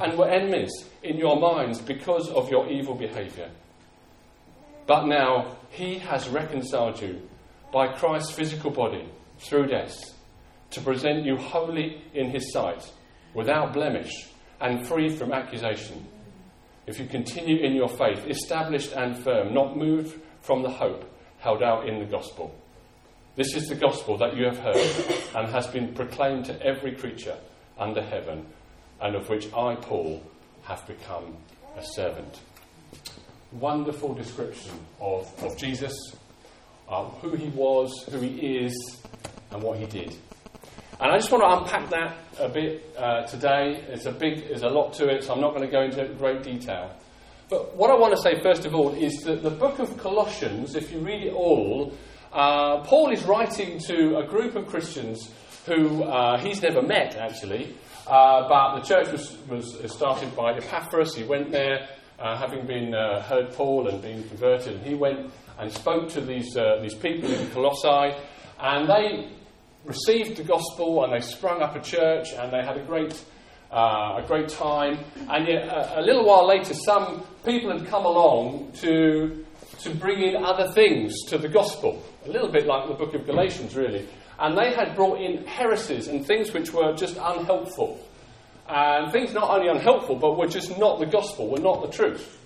and were enemies in your minds because of your evil behavior. But now he has reconciled you by Christ's physical body through death to present you wholly in his sight, without blemish and free from accusation. If you continue in your faith, established and firm, not moved from the hope held out in the gospel. This is the gospel that you have heard and has been proclaimed to every creature under heaven, and of which I, Paul, have become a servant. Wonderful description of, of Jesus, who he was, who he is, and what he did. And I just want to unpack that a bit uh, today. It's a big, there's a lot to it, so I'm not going to go into great detail. But what I want to say first of all is that the book of Colossians, if you read it all, uh, Paul is writing to a group of Christians who uh, he's never met actually, uh, but the church was, was started by Epaphras. He went there, uh, having been uh, heard Paul and been converted, and he went and spoke to these uh, these people in Colossae, and they received the gospel and they sprung up a church and they had a great. Uh, a great time, and yet a, a little while later, some people had come along to to bring in other things to the gospel, a little bit like the book of Galatians, really. And they had brought in heresies and things which were just unhelpful. And things not only unhelpful, but were just not the gospel, were not the truth.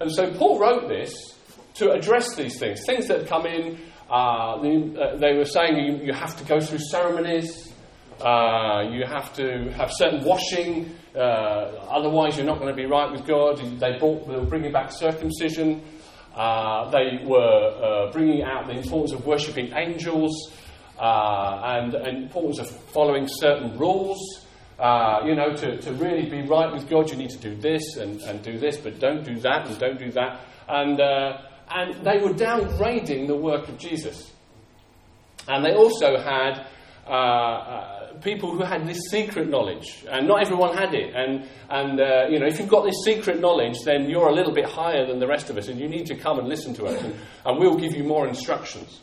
And so Paul wrote this to address these things. Things that come in, uh, they, uh, they, were saying you, you, have to go through ceremonies, uh, you have to have certain washing, uh, otherwise you're not going to be right with God. They, brought, they were bringing back circumcision. Uh, they were bringing out the importance of worshipping angels uh, and, and importance of following certain rules. Uh, you know, to, to really be right with God, you need to do this and, and do this, but don't do that and don't do that. And, uh, and they were downgrading the work of Jesus. And they also had uh, uh, people who had this secret knowledge, and not everyone had it. And, and uh, you know, if you've got this secret knowledge, then you're a little bit higher than the rest of us, and you need to come and listen to us, and, and we'll give you more instructions.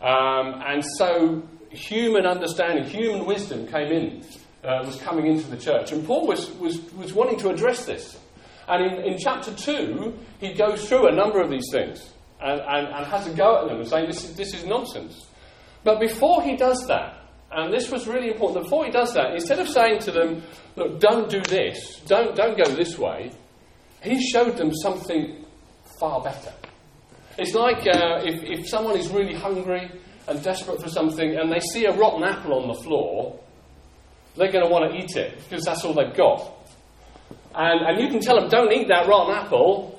Um, and so human understanding, human wisdom came in, uh, was coming into the church. And Paul was, was, was wanting to address this. And in, in chapter 2, he goes through a number of these things and, and, and has a go at them and saying, this is, this is nonsense. But before he does that, and this was really important, before he does that, instead of saying to them, look, don't do this, don't, don't go this way, he showed them something far better. It's like uh, if, if someone is really hungry and desperate for something and they see a rotten apple on the floor, they're going to want to eat it because that's all they've got. And, and you can tell them, don't eat that rotten apple,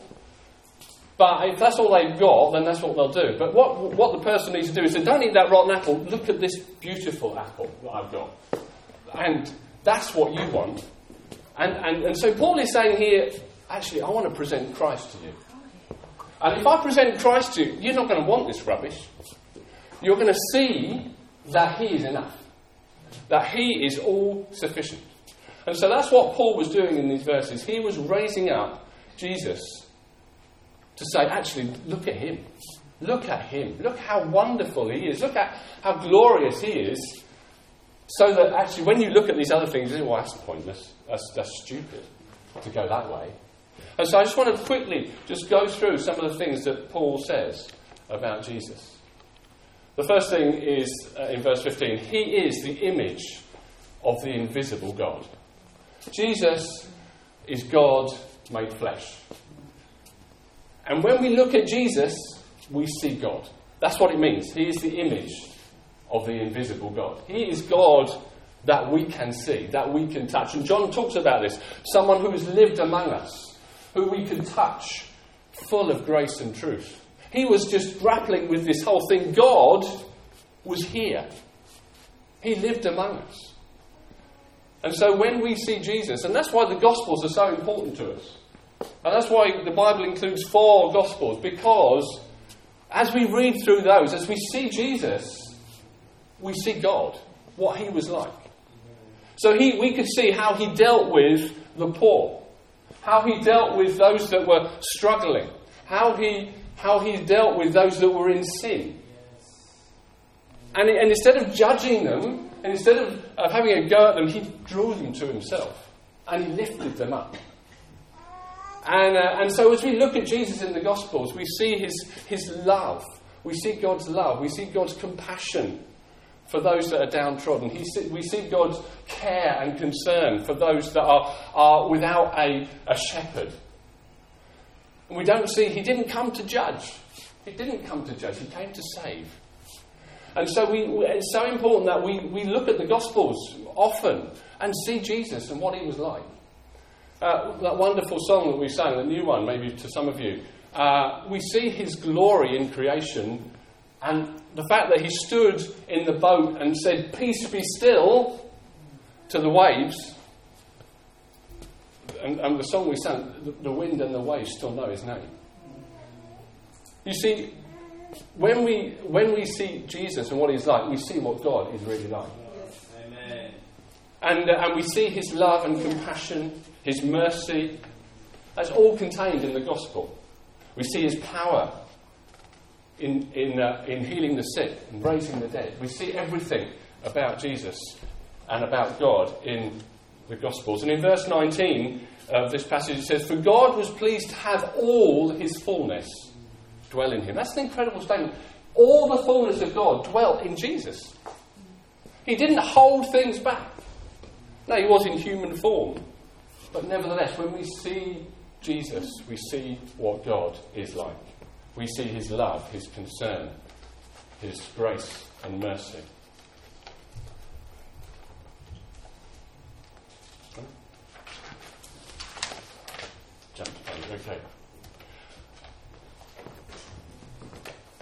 but if that's all they've got, then that's what they'll do. But what, what the person needs to do is say, don't eat that rotten apple, look at this beautiful apple that I've got. And that's what you want. And, and, and so Paul is saying here, actually, I want to present Christ to you. And if I present Christ to you, you're not going to want this rubbish. You're going to see that He is enough, that He is all sufficient. And so that's what Paul was doing in these verses. He was raising up Jesus to say, actually, look at Him. Look at Him. Look how wonderful He is. Look at how glorious He is. So that actually, when you look at these other things, you say, well, that's pointless. That's, that's stupid to go that way. And so I just want to quickly just go through some of the things that Paul says about Jesus. The first thing is uh, in verse 15 He is the image of the invisible God. Jesus is God made flesh. And when we look at Jesus, we see God. That's what it means. He is the image of the invisible God. He is God that we can see, that we can touch. And John talks about this someone who has lived among us, who we can touch, full of grace and truth. He was just grappling with this whole thing. God was here, He lived among us. And so when we see Jesus, and that's why the Gospels are so important to us, and that's why the Bible includes four Gospels, because as we read through those, as we see Jesus, we see God, what He was like. So he, we could see how He dealt with the poor, how He dealt with those that were struggling, how He, how he dealt with those that were in sin. And, and instead of judging them, and instead of, of having a go at them, he drew them to himself and he lifted them up. And, uh, and so, as we look at Jesus in the Gospels, we see his, his love. We see God's love. We see God's compassion for those that are downtrodden. He, we see God's care and concern for those that are, are without a, a shepherd. And we don't see, he didn't come to judge. He didn't come to judge, he came to save. And so we, it's so important that we, we look at the Gospels often and see Jesus and what he was like. Uh, that wonderful song that we sang, the new one, maybe to some of you, uh, we see his glory in creation and the fact that he stood in the boat and said, Peace be still to the waves. And, and the song we sang, the, wind and the waves still know his name. You see, when we, when we see Jesus and what he's like, we see what God is really like. Amen. And, uh, and we see his love and compassion, his mercy. That's all contained in the gospel. We see his power in, in, uh, in healing the sick and raising the dead. We see everything about Jesus and about God in the Gospels. And in verse 19 of this passage, it says, For God was pleased to have all his fullness dwell in him. That's an incredible statement. All the fullness of God dwelt in Jesus. He didn't hold things back. No, he was in human form. But nevertheless, when we see Jesus, we see what God is like. We see his love, his concern, his grace and mercy. Okay.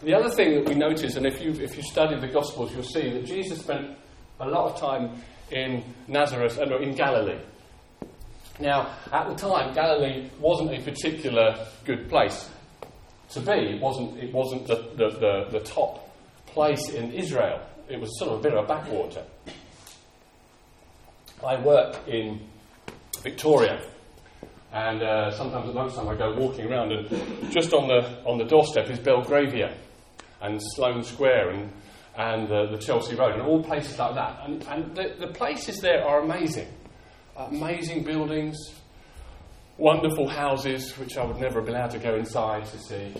The other thing that we notice, and if you, if you study the Gospels, you'll see that Jesus spent a lot of time in Nazareth, and uh, in Galilee. Now, at the time, Galilee wasn't a particular good place to be. It wasn't, it wasn't the, the, the, the top place in Israel, it was sort of a bit of a backwater. I work in Victoria, and uh, sometimes at lunchtime I go walking around, and just on the, on the doorstep is Belgravia and Sloane Square and, and uh, the Chelsea Road and all places like that. And, and the, the places there are amazing. Amazing buildings, wonderful houses, which I would never have been allowed to go inside to see.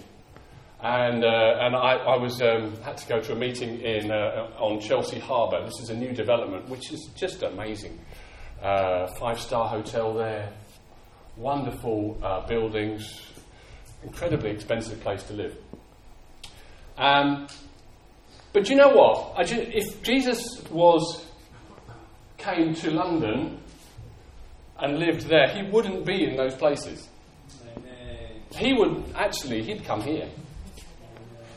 And, uh, and I, I was, um, had to go to a meeting in, uh, on Chelsea Harbour. This is a new development, which is just amazing. Uh, five star hotel there, wonderful uh, buildings, incredibly expensive place to live. Um, but you know what? Just, if Jesus was came to London and lived there, he wouldn't be in those places. He would actually, he'd come here.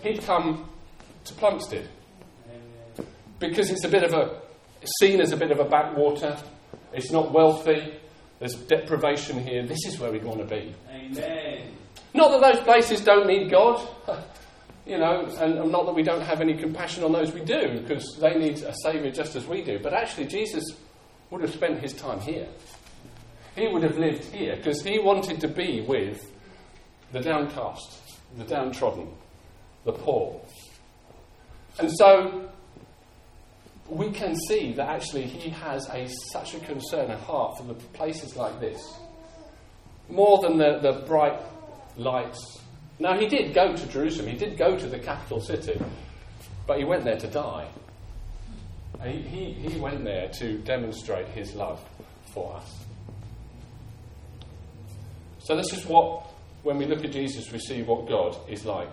He'd come to Plumstead because it's a bit of a seen as a bit of a backwater. It's not wealthy. There's deprivation here. This is where we'd want to be. Amen. Not that those places don't need God. you know, and, not that we don't have any compassion on those we do, because they need a Saviour just as we do. But actually, Jesus would have spent his time here. He would have lived here, because he wanted to be with the downcast, the downtrodden, the poor. And so, we can see that actually he has a, such a concern, a heart for the places like this. More than the, the bright lights now, he did go to Jerusalem, he did go to the capital city, but he went there to die. He, he, he went there to demonstrate his love for us. So, this is what, when we look at Jesus, we see what God is like.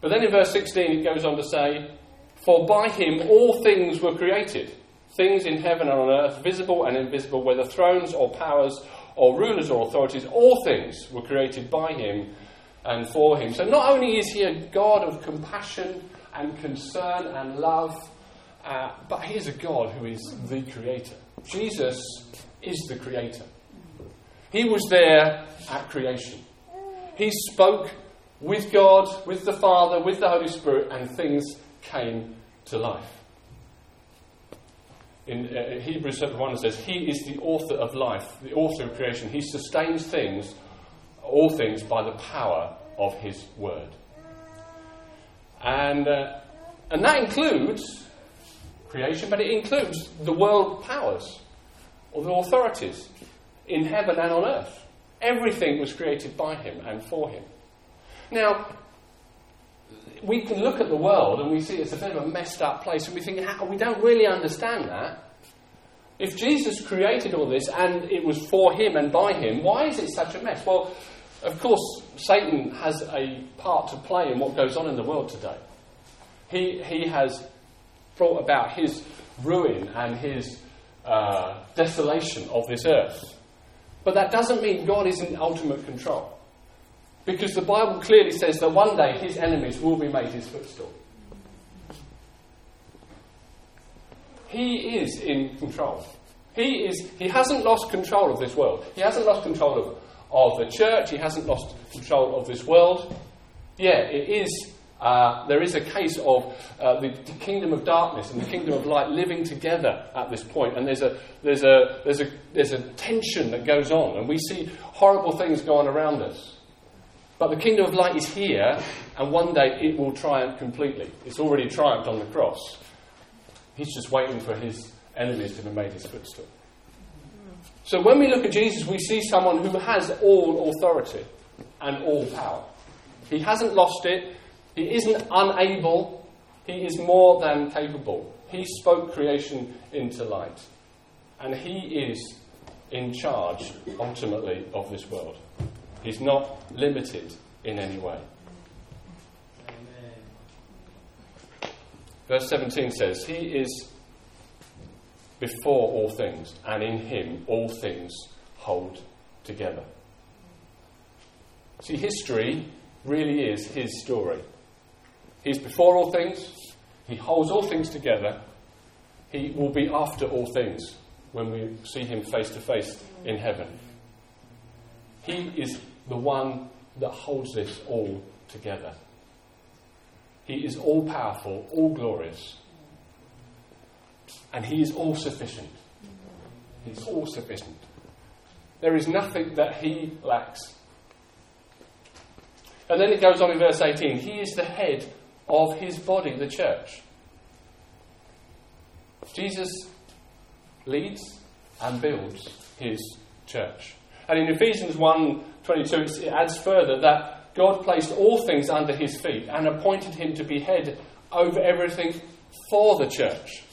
But then in verse 16, it goes on to say, For by him all things were created, things in heaven and on earth, visible and invisible, whether thrones or powers or rulers or authorities, all things were created by him and for him. So not only is he a God of compassion and concern and love, uh, but he is a God who is the creator. Jesus is the creator. He was there at creation. He spoke with God, with the Father, with the Holy Spirit, and things came to life. In uh, Hebrews chapter 1 it says, He is the author of life, the author of creation. He sustains things, all things, by the power of His word. And, uh, and that includes creation, but it includes the world powers or the authorities in heaven and on earth. Everything was created by Him and for Him. Now, we can look at the world and we see it's a bit of a messed up place, and we think, we don't really understand that. If Jesus created all this and it was for him and by him, why is it such a mess? Well, of course, Satan has a part to play in what goes on in the world today. He, he has brought about his ruin and his uh, desolation of this earth. But that doesn't mean God is in ultimate control. Because the Bible clearly says that one day his enemies will be made his footstool. He is in control. He, is, he hasn't lost control of this world. He hasn't lost control of, of the church. He hasn't lost control of this world. Yeah, it is. Uh, there is a case of uh, the, the, kingdom of darkness and the kingdom of light living together at this point, and there's a there's a there's a there's a tension that goes on, and we see horrible things going around us. But the kingdom of light is here, and one day it will triumph completely. It's already triumphed on the cross. He's just waiting for his enemies to be made his footstool. So when we look at Jesus, we see someone who has all authority and all power. He hasn't lost it, he isn't unable, he is more than capable. He spoke creation into light, and he is in charge, ultimately, of this world. He's not limited in any way. Verse 17 says, He is before all things, and in Him all things hold together. See, history really is His story. He's before all things, He holds all things together, He will be after all things when we see Him face to face in heaven. He is the one that holds this all together. He is all powerful, all glorious, and He is all sufficient. He's all sufficient. There is nothing that He lacks. And then it goes on in verse 18 He is the head of His body, the church. Jesus leads and builds His church. And in Ephesians 1 22, it adds further that God placed all things under his feet and appointed him to be head over everything for the church.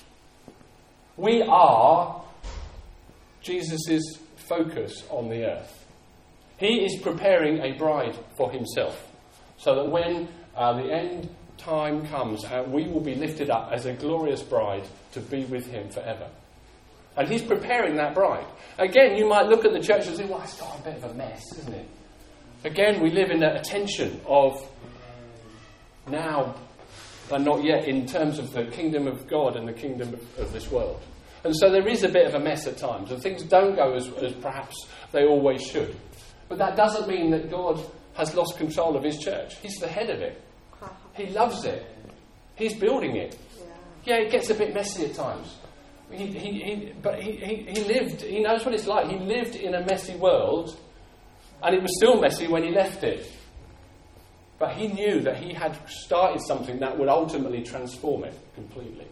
We are Jesus' focus on the earth. He is preparing a bride for himself so that when uh, the end time comes, uh, we will be lifted up as a glorious bride to be with him forever. And he's preparing that bride. Again, you might look at the church and say, well, it's got a bit of a mess, isn't it? Again, we live in that tension of now but not yet in terms of the kingdom of God and the kingdom of this world. And so there is a bit of a mess at times, and things don't go as, as perhaps they always should. But that doesn't mean that God has lost control of his church. He's the head of it, he loves it, he's building it. Yeah, it gets a bit messy at times. He, he, he, but he, he, he lived, he knows what it's like. He lived in a messy world, and it was still messy when he left it. But he knew that he had started something that would ultimately transform it completely.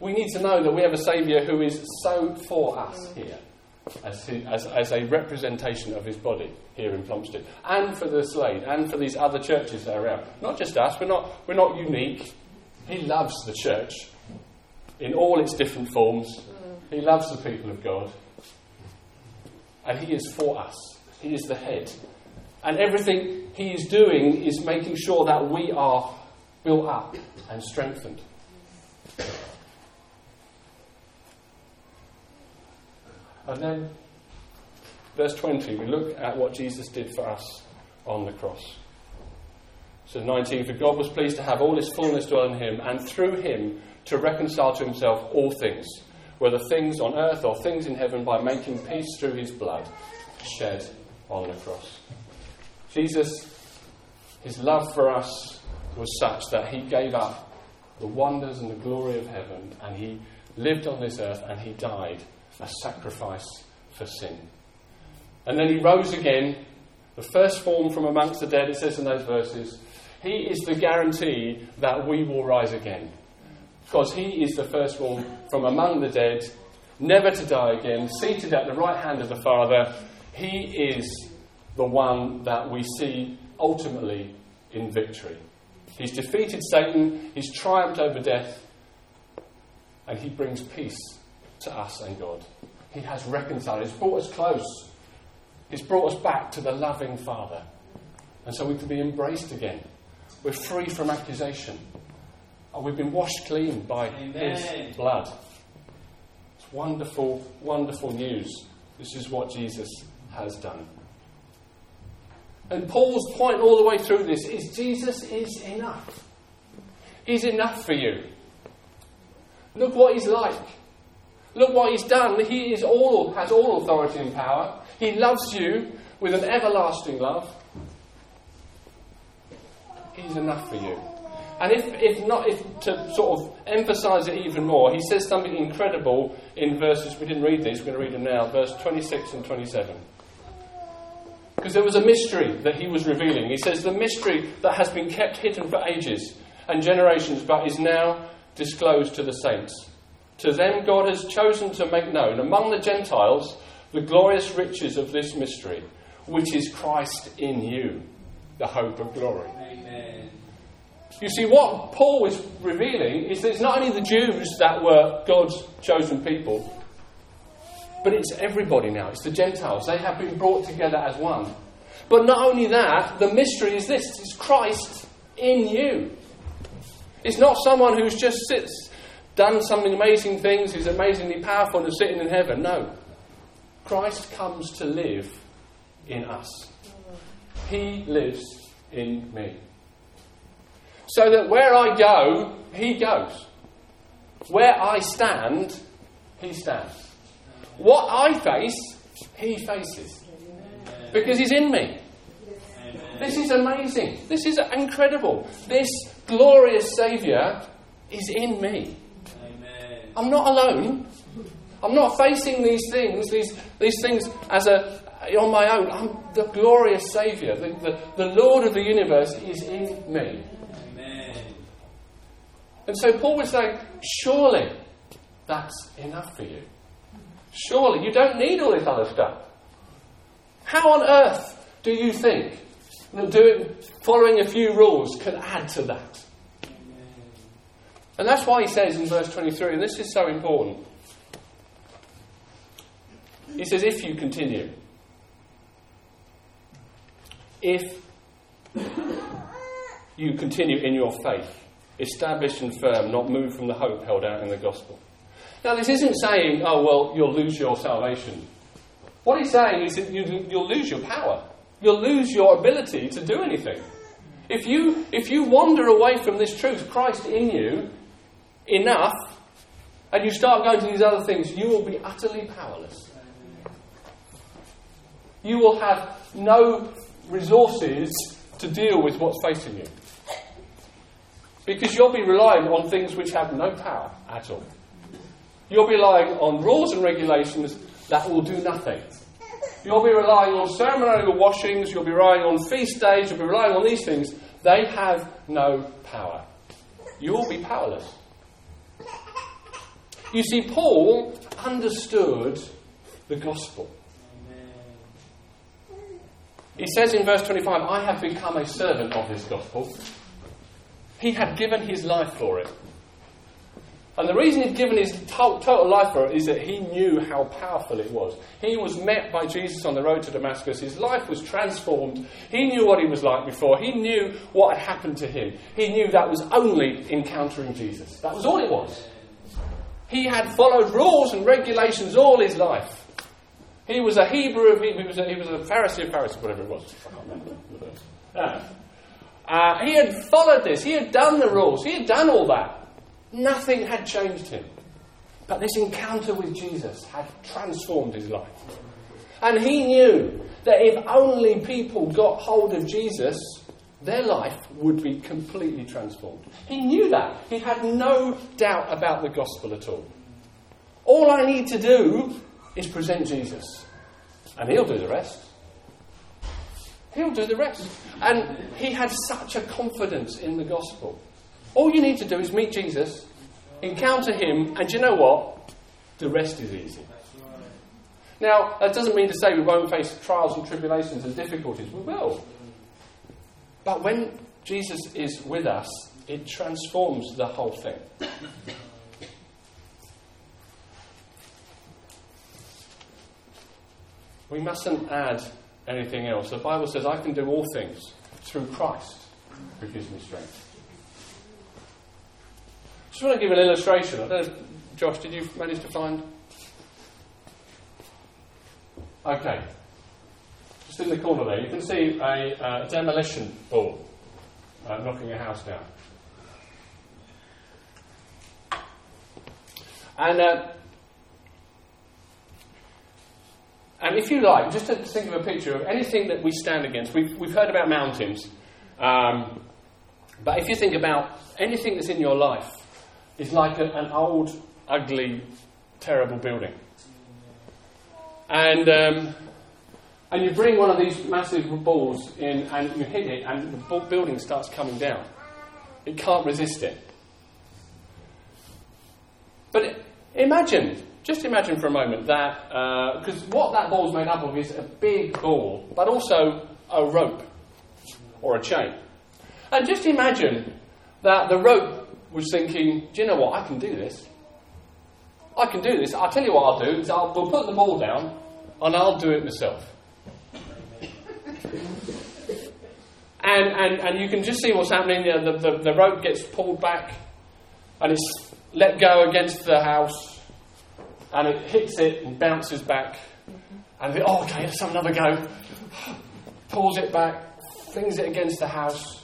We need to know that we have a Saviour who is so for us mm. here, as, as, as a representation of his body here in Plumstead, and for the Slade, and for these other churches that are around. Not just us, we're not, we're not unique. He loves the church in all its different forms. He loves the people of God. and He is for us. He is the head. And everything He is doing is making sure that we are built up and strengthened. And then, verse 20, we look at what Jesus did for us on the cross. So, 19, for God was pleased to have all his fullness dwell in him, and through him to reconcile to himself all things, whether things on earth or things in heaven, by making peace through his blood shed on the cross. Jesus, his love for us was such that he gave up the wonders and the glory of heaven, and he lived on this earth and he died a sacrifice for sin. And then he rose again, the first form from amongst the dead, it says in those verses. He is the guarantee that we will rise again. Because he is the firstborn from among the dead, never to die again, seated at the right hand of the Father. He is the one that we see ultimately in victory. He's defeated Satan, he's triumphed over death, and he brings peace to us and God. He has reconciled, he's brought us close, he's brought us back to the loving Father. And so we can be embraced again. We're free from accusation. And we've been washed clean by Amen. His blood. It's wonderful, wonderful news. This is what Jesus has done. And Paul's point all the way through this is Jesus is enough. He's enough for you. Look what he's like. Look what he's done. He is all, has all authority and power. He loves you with an everlasting love. He's enough for you. And if, if not, if to sort of emphasize it even more, he says something incredible in verses, we didn't read these, we're going to read them now, verse 26 and 27. Because there was a mystery that he was revealing. He says, The mystery that has been kept hidden for ages and generations, but is now disclosed to the saints. To them, God has chosen to make known among the Gentiles the glorious riches of this mystery, which is Christ in you, the hope of glory. Amen. You see, what Paul is revealing is that it's not only the Jews that were God's chosen people, but it's everybody now. It's the Gentiles. They have been brought together as one. But not only that, the mystery is this it's Christ in you. It's not someone who's just sits done something amazing things, who's amazingly powerful and sitting in heaven. No. Christ comes to live in us. He lives in me. So that where I go, He goes. Where I stand, He stands. What I face, He faces. Because He's in me. This is amazing. This is incredible. This glorious Saviour is in me. I'm not alone. I'm not facing these things, these, these things as a, on my own. I'm the glorious Saviour. The, the, the Lord of the universe is in me. Amen. And so Paul was saying, surely that's enough for you. Surely you don't need all this other stuff. How on earth do you think that doing, following a few rules can add to that? And that's why he says in verse 23, and this is so important. He says, if you continue, if you continue in your faith, established and firm, not moved from the hope held out in the gospel. Now, this isn't saying, oh, well, you'll lose your salvation. What he's saying is that you, will lose your power. You'll lose your ability to do anything. If you, if you wander away from this truth, Christ in you, enough, and you start going to these other things, you will be utterly powerless. You will have no resources to deal with what's facing you. Because you'll be relying on things which have no power at all. You'll be relying on rules and regulations that will do nothing. You'll be relying on ceremonial washings, you'll be relying on feast days, you'll be relying on these things. They have no power. You will be powerless. You see, Paul understood the gospel. He says in verse 25, I have become a servant of this gospel. He had given his life for it. And the reason he'd given his total life for it is that he knew how powerful it was. He was met by Jesus on the road to Damascus. His life was transformed. He knew what he was like before. He knew what had happened to him. He knew that was only encountering Jesus. That was all it was. He had followed rules and regulations all his life. He was a Hebrew of he was a, he was a Pharisee of Pharisees, whatever it was. Uh, uh, he had followed this. He had done the rules. He had done all that. Nothing had changed him. But this encounter with Jesus had transformed his life. And he knew that if only people got hold of Jesus, their life would be completely transformed. He knew that. He had no doubt about the gospel at all. All I need to do is present Jesus, and he'll do the rest. He'll do the rest. And he had such a confidence in the gospel all you need to do is meet Jesus, encounter him, and you know what? The rest is easy. Now, that doesn't mean to say we won't face trials and tribulations and difficulties. We will. But when Jesus is with us, it transforms the whole thing. We mustn't add anything else. The Bible says, I can do all things through Christ who gives me strength. Just want to give an illustration. I don't know, Josh, did you manage to find? Okay. In the corner there, you can see a uh, demolition ball uh, knocking a house down. And, uh, and if you like, just to think of a picture of anything that we stand against, we've, we've heard about mountains. Um, but if you think about anything that's in your life, is like a, an old, ugly, terrible building. And, um, and you bring one of these massive balls in and you hit it, and the building starts coming down. It can't resist it. But imagine, just imagine for a moment that, because uh, what that ball is made up of is a big ball, but also a rope or a chain. And just imagine that the rope was thinking, do you know what? I can do this. I can do this. I'll tell you what I'll do is I'll we'll put the ball down and I'll do it myself. And, and, and you can just see what's happening. You know, the, the, the rope gets pulled back and it's let go against the house and it hits it and bounces back. Mm-hmm. And think, oh, okay, let's have another go. Pulls it back, flings it against the house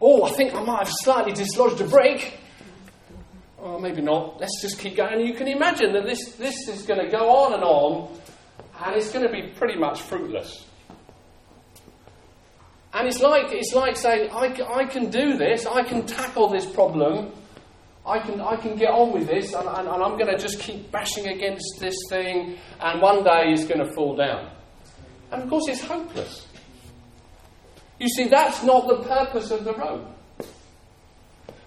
Oh, I think I might have slightly dislodged a brake. Oh, maybe not. Let's just keep going. And you can imagine that this, this is going to go on and on, and it's going to be pretty much fruitless. And it's like, it's like saying, I, I can do this, I can tackle this problem, I can, I can get on with this, and, and, and I'm going to just keep bashing against this thing, and one day it's going to fall down. And of course, it's hopeless. You see, that's not the purpose of the rope.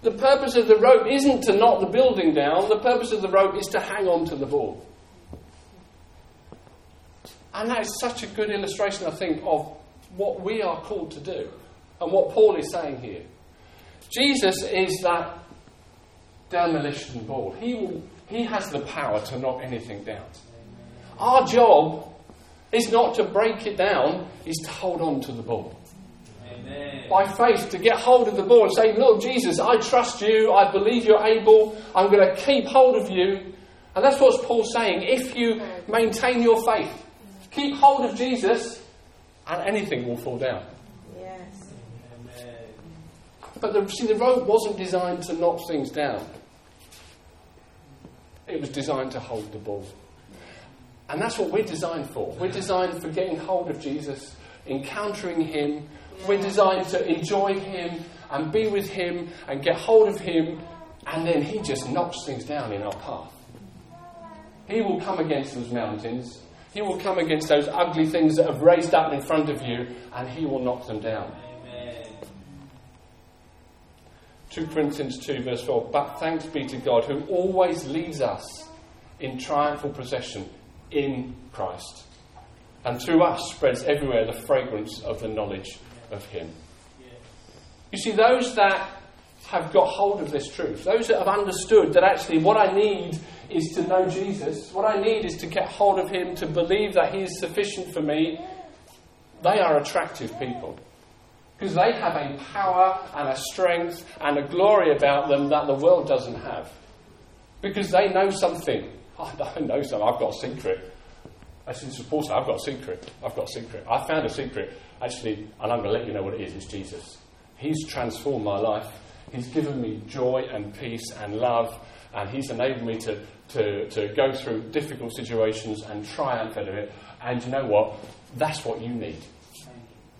The purpose of the rope isn't to knock the building down, the purpose of the rope is to hang on to the ball. And that is such a good illustration, I think, of what we are called to do and what Paul is saying here. Jesus is that demolition ball. He, will, he has the power to knock anything down. Our job is not to break it down, is to hold on to the ball. Amen. By faith, to get hold of the ball and say, Look, Jesus, I trust you. I believe you're able. I'm going to keep hold of you. And that's what Paul's saying. If you maintain your faith, keep hold of Jesus, and anything will fall down. Yes. But the, see, the rope wasn't designed to knock things down, it was designed to hold the ball. And that's what we're designed for. We're designed for getting hold of Jesus, encountering Him, we're designed to enjoy Him and be with Him and get hold of Him, and then He just knocks things down in our path. He will come against those mountains. He will come against those ugly things that have raised up in front of you, and He will knock them down. Amen. 2 Corinthians 2, verse 4 But thanks be to God who always leads us in triumphal procession in Christ, and through us spreads everywhere the fragrance of the knowledge of Him. You see, those that have got hold of this truth, those that have understood that actually what I need is to know Jesus, what I need is to get hold of Him, to believe that He is sufficient for me, they are attractive people. Because they have a power and a strength and a glory about them that the world doesn't have. Because they know something. I know something. I've got a secret. I said, support I've got a secret. I've got a secret. I found a secret, actually, and I'm going to let you know what it is. It's Jesus. He's transformed my life. He's given me joy and peace and love, and He's enabled me to, to, to go through difficult situations and triumph out of it. And you know what? That's what you need.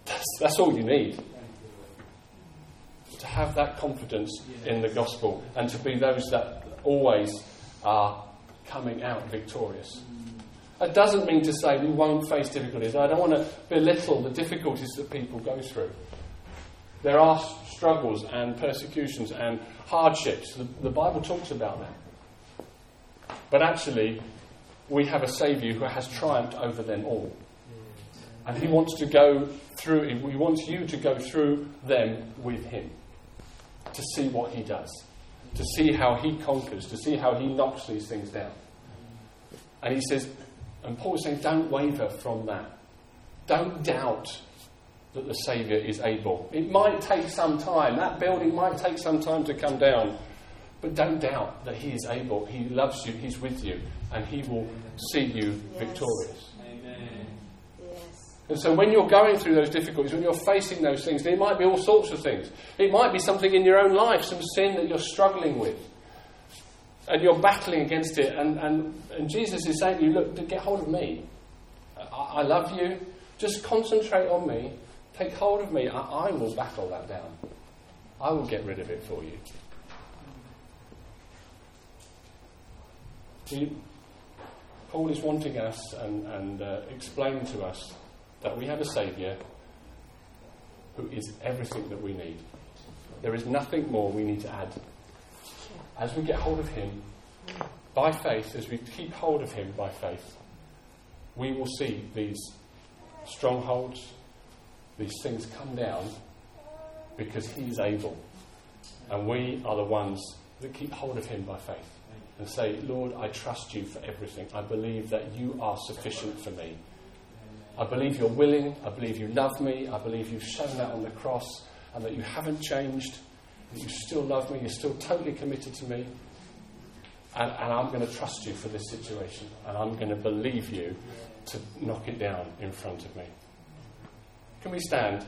That's, that's all you need. To have that confidence in the gospel and to be those that always are coming out victorious. That doesn't mean to say we won't face difficulties. I don't want to belittle the difficulties that people go through. There are struggles and persecutions and hardships. The, the Bible talks about that. But actually, we have a Saviour who has triumphed over them all. And He wants to go through, He wants you to go through them with Him to see what He does, to see how He conquers, to see how He knocks these things down. And He says, and Paul is saying, don't waver from that. Don't doubt that the Saviour is able. It might take some time. That building might take some time to come down. But don't doubt that He is able. He loves you. He's with you. And He will see you yes. victorious. Amen. Yes. And so when you're going through those difficulties, when you're facing those things, it might be all sorts of things. It might be something in your own life, some sin that you're struggling with and you're battling against it, and, and, and Jesus is saying to you, Look, get hold of me. I, I love you. Just concentrate on me. Take hold of me. I, I will battle that down. I will get rid of it for you. Paul is wanting us and, and uh, explaining to us that we have a Saviour who is everything that we need. There is nothing more we need to add as we get hold of Him by faith, as we keep hold of Him by faith, we will see these strongholds, these things come down because He is able. And we are the ones that keep hold of Him by faith and say, Lord, I trust you for everything. I believe that you are sufficient for me. I believe you're willing. I believe you love me. I believe you've shown that on the cross and that you haven't changed that you still love me, you're still totally committed to me, and, and I'm going to trust you for this situation, and I'm going to believe you to knock it down in front of me. Can we stand?